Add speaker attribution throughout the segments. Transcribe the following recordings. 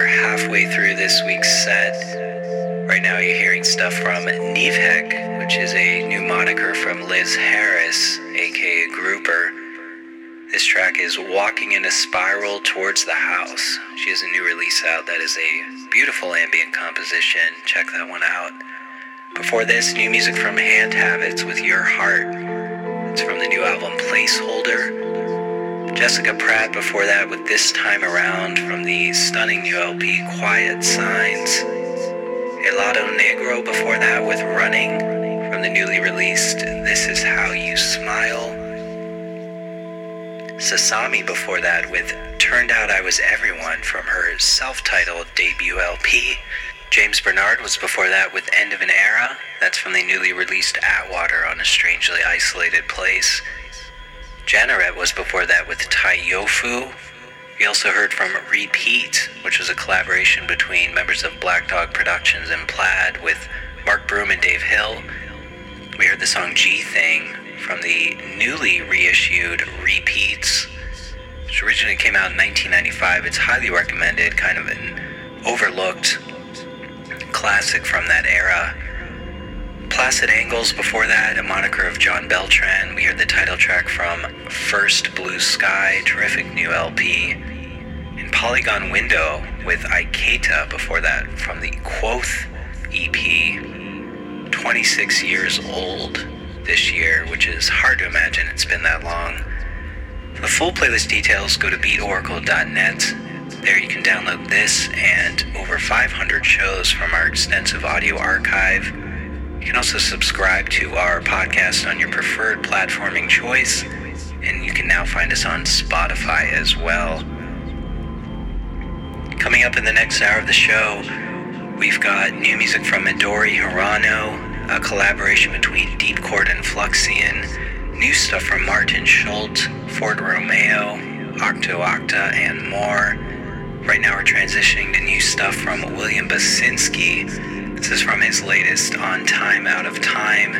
Speaker 1: we're halfway through this week's set. Right now, you're hearing stuff from Nivhek, which is a new moniker from Liz Harris, aka Grouper. This track is Walking in a Spiral Towards the House. She has a new release out that is a beautiful ambient composition. Check that one out. Before this, new music from Hand Habits with Your Heart. It's from the new album Placeholder. Jessica Pratt before that with This Time Around from the stunning new LP Quiet Signs. Helado Negro before that with Running from the newly released This Is How You Smile. Sasami before that with Turned Out I Was Everyone from her self titled debut LP. James Bernard was before that with End of an Era. That's from the newly released Atwater on a strangely isolated place. Janeret was before that with Tai Yofu. We also heard from Repeat, which was a collaboration between members of Black Dog Productions and Plaid with Mark Broom and Dave Hill. We heard the song G Thing from the newly reissued Repeats, which originally came out in 1995. It's highly recommended, kind of an overlooked classic from that era. Placid Angles before that, a moniker of John Beltran. We heard the title track from First Blue Sky, terrific new LP. And Polygon Window with Iketa before that from the Quoth EP. 26 years old this year, which is hard to imagine it's been that long. For the full playlist details, go to beatoracle.net. There you can download this and over 500 shows from our extensive audio archive. You can also subscribe to our podcast on your preferred platforming choice, and you can now find us on Spotify as well. Coming up in the next hour of the show, we've got new music from Midori Hirano, a collaboration between Deep Chord and Fluxion, new stuff from Martin Schultz, Fort Romeau, Octo Octa, and more. Right now, we're transitioning to new stuff from William Basinski this is from his latest On Time Out of Time.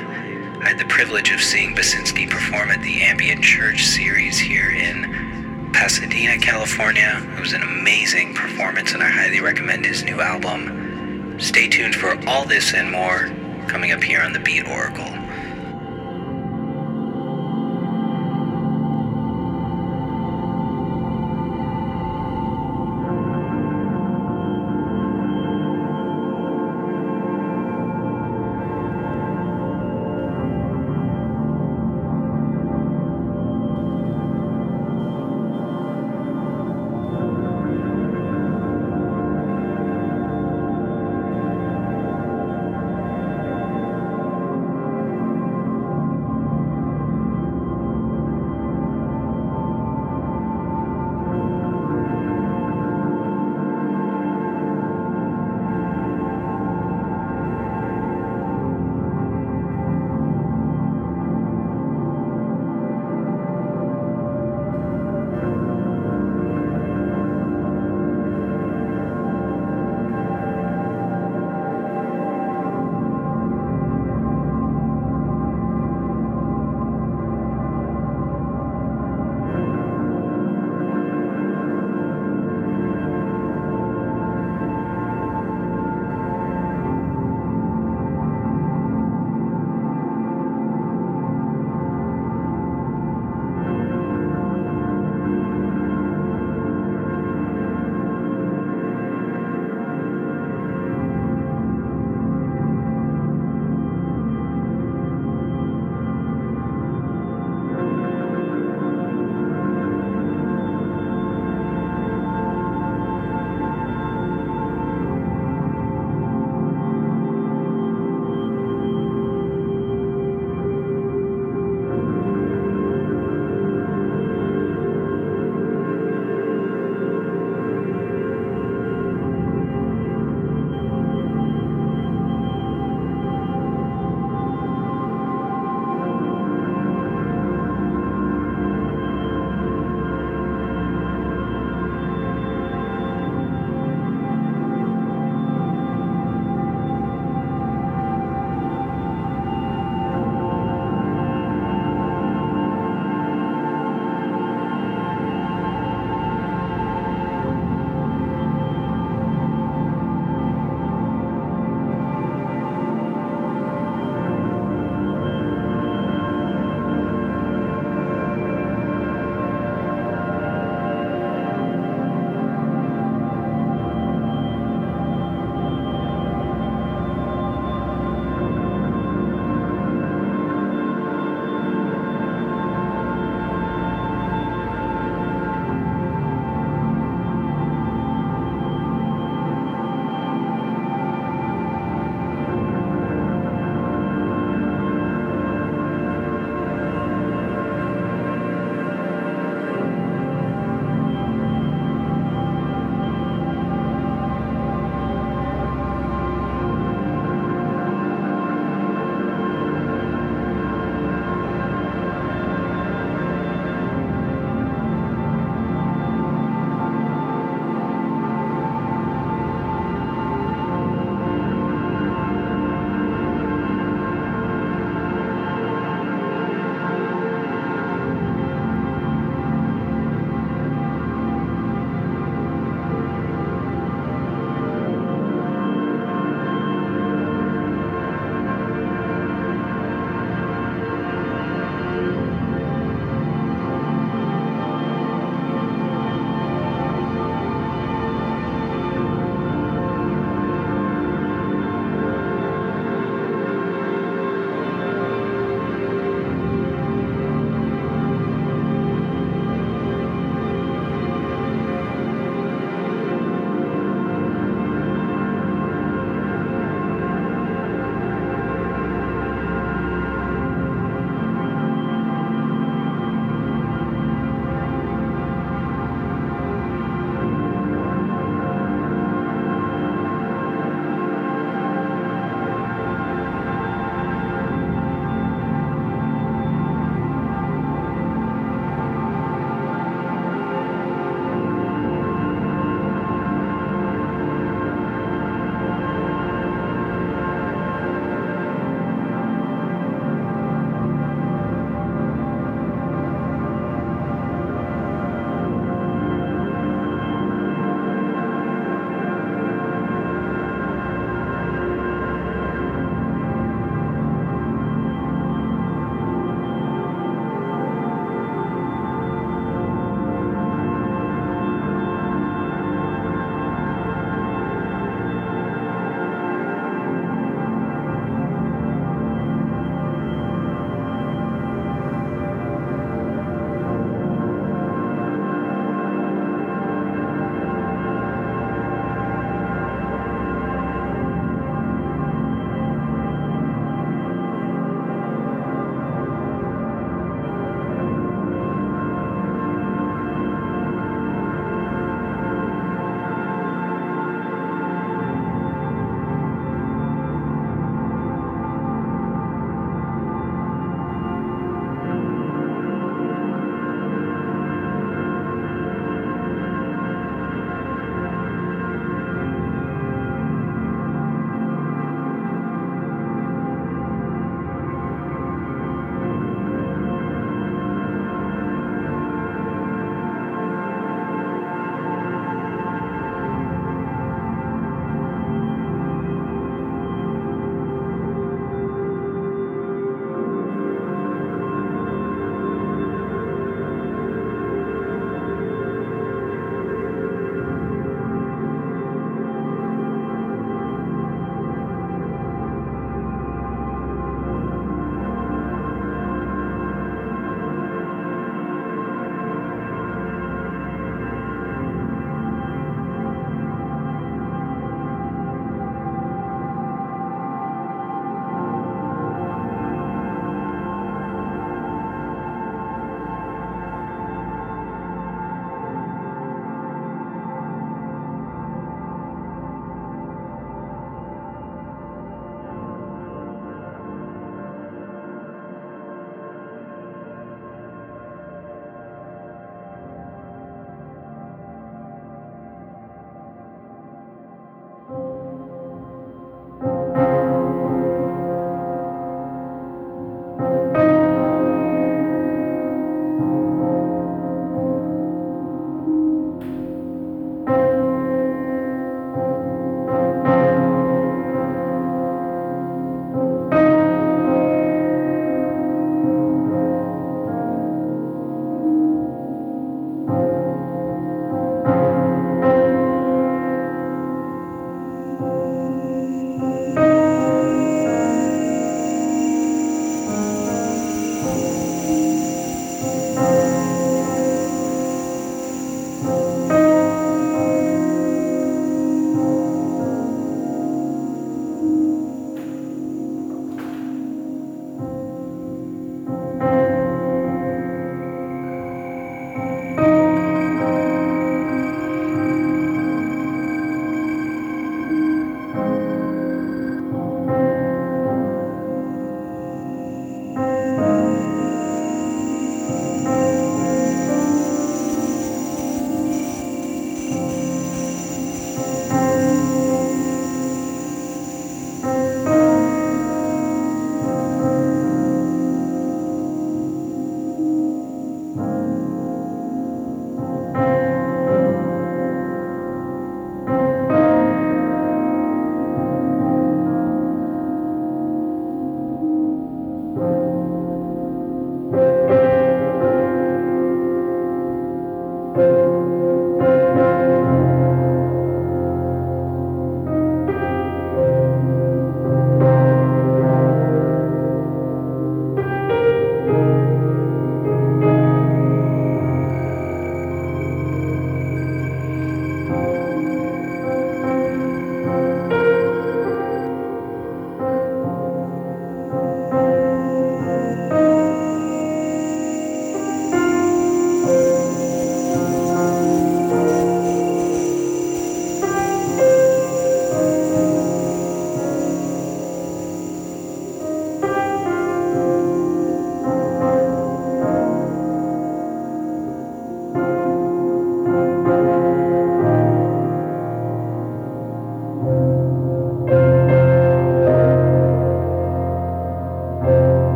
Speaker 1: I had the privilege of seeing Basinski perform at the Ambient Church series here in Pasadena, California. It was an amazing performance, and I highly recommend his new album. Stay tuned for all this and more coming up here on the Beat Oracle.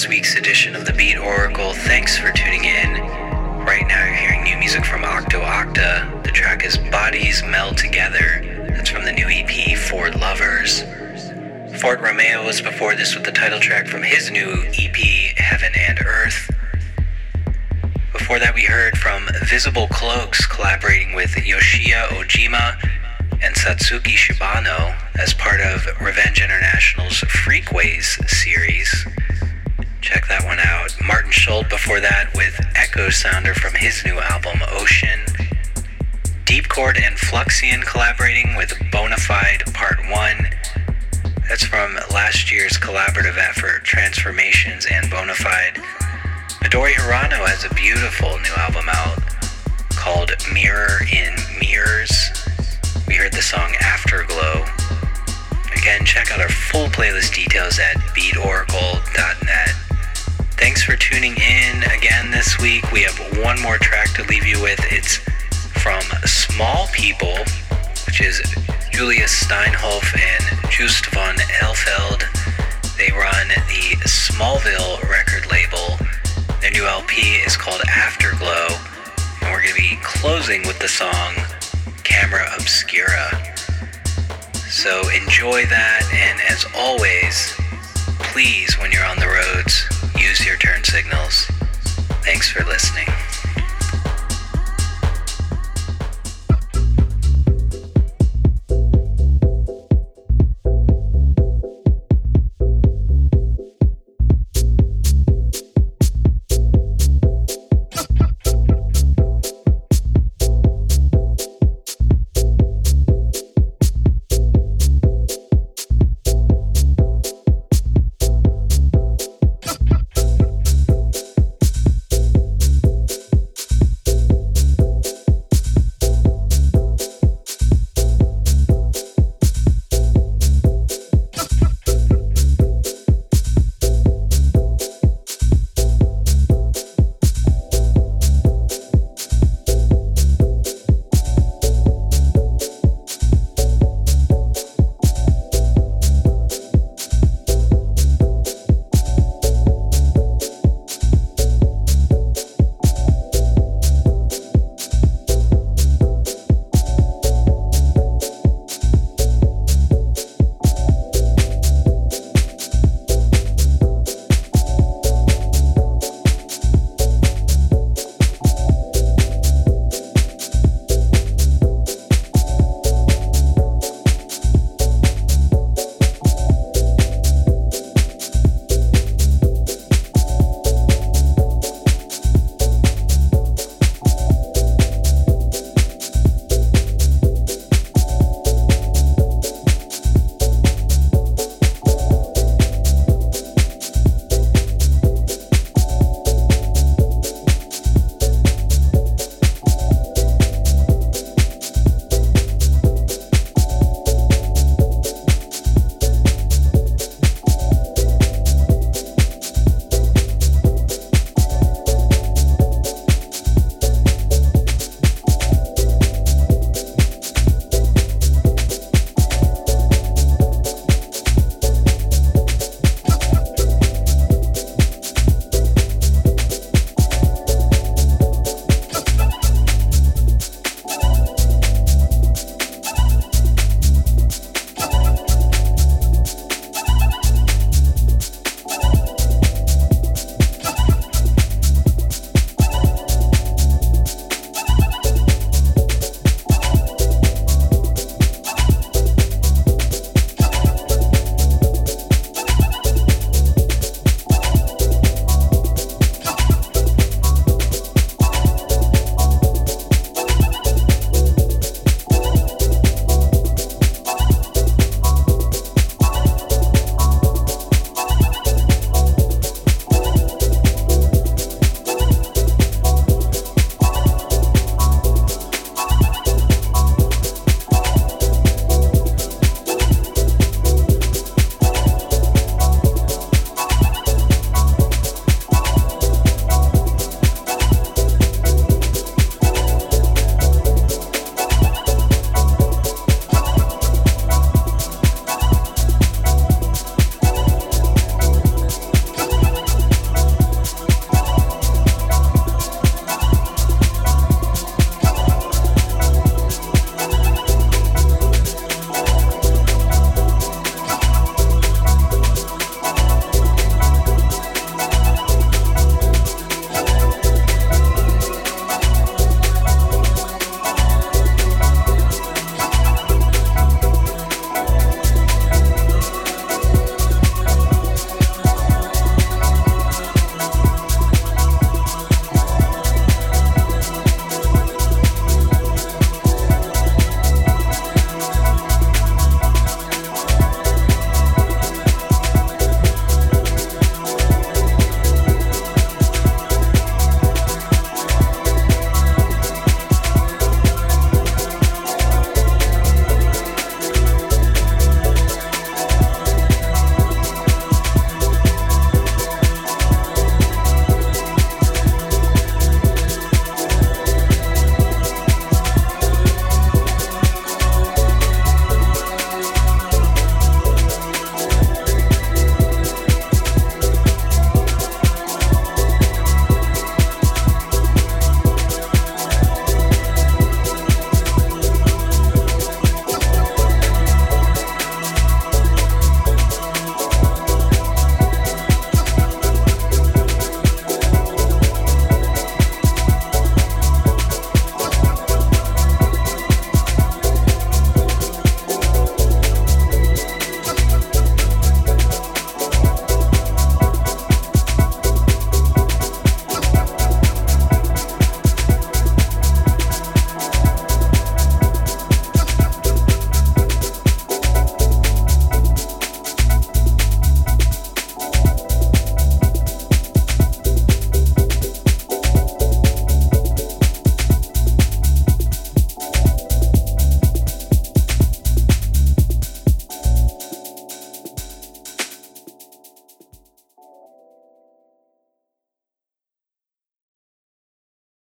Speaker 1: This week's edition of the Beat Oracle. Thanks for tuning in. Right now, you're hearing new music from Octo Octa. The track is Bodies Meld Together. That's from the new EP, For Lovers. Fort Romeau was before this with the title track from his new EP, Heaven and Earth. Before that, we heard from Visible Cloaks collaborating with Yoshio Ojima and Satsuki Shibano as part of Revenge International's Freakways series. Check that one out. Martin Schulte before that with Echo Sounder from his new album Ocean. DeepChord and Fluxion collaborating with Bonafide Part 1. That's from last year's collaborative effort Transformations and Bonafide. Midori Hirano has a beautiful new album out called Mirror in Mirrors. We heard the song Afterglow. Again, check out our full playlist details at beatoracle.net. Thanks for tuning in again this week. We have one more track to leave you with. It's from Smallpeople, which is Julius Steinhoff and Just von Ahlefeld. They run the Smallville record label. Their new LP is called Afterglow, and we're going to be closing with the song Camera Obscura. So enjoy that, and as always, please, when you're on the roads, use your turn signals. Thanks for listening.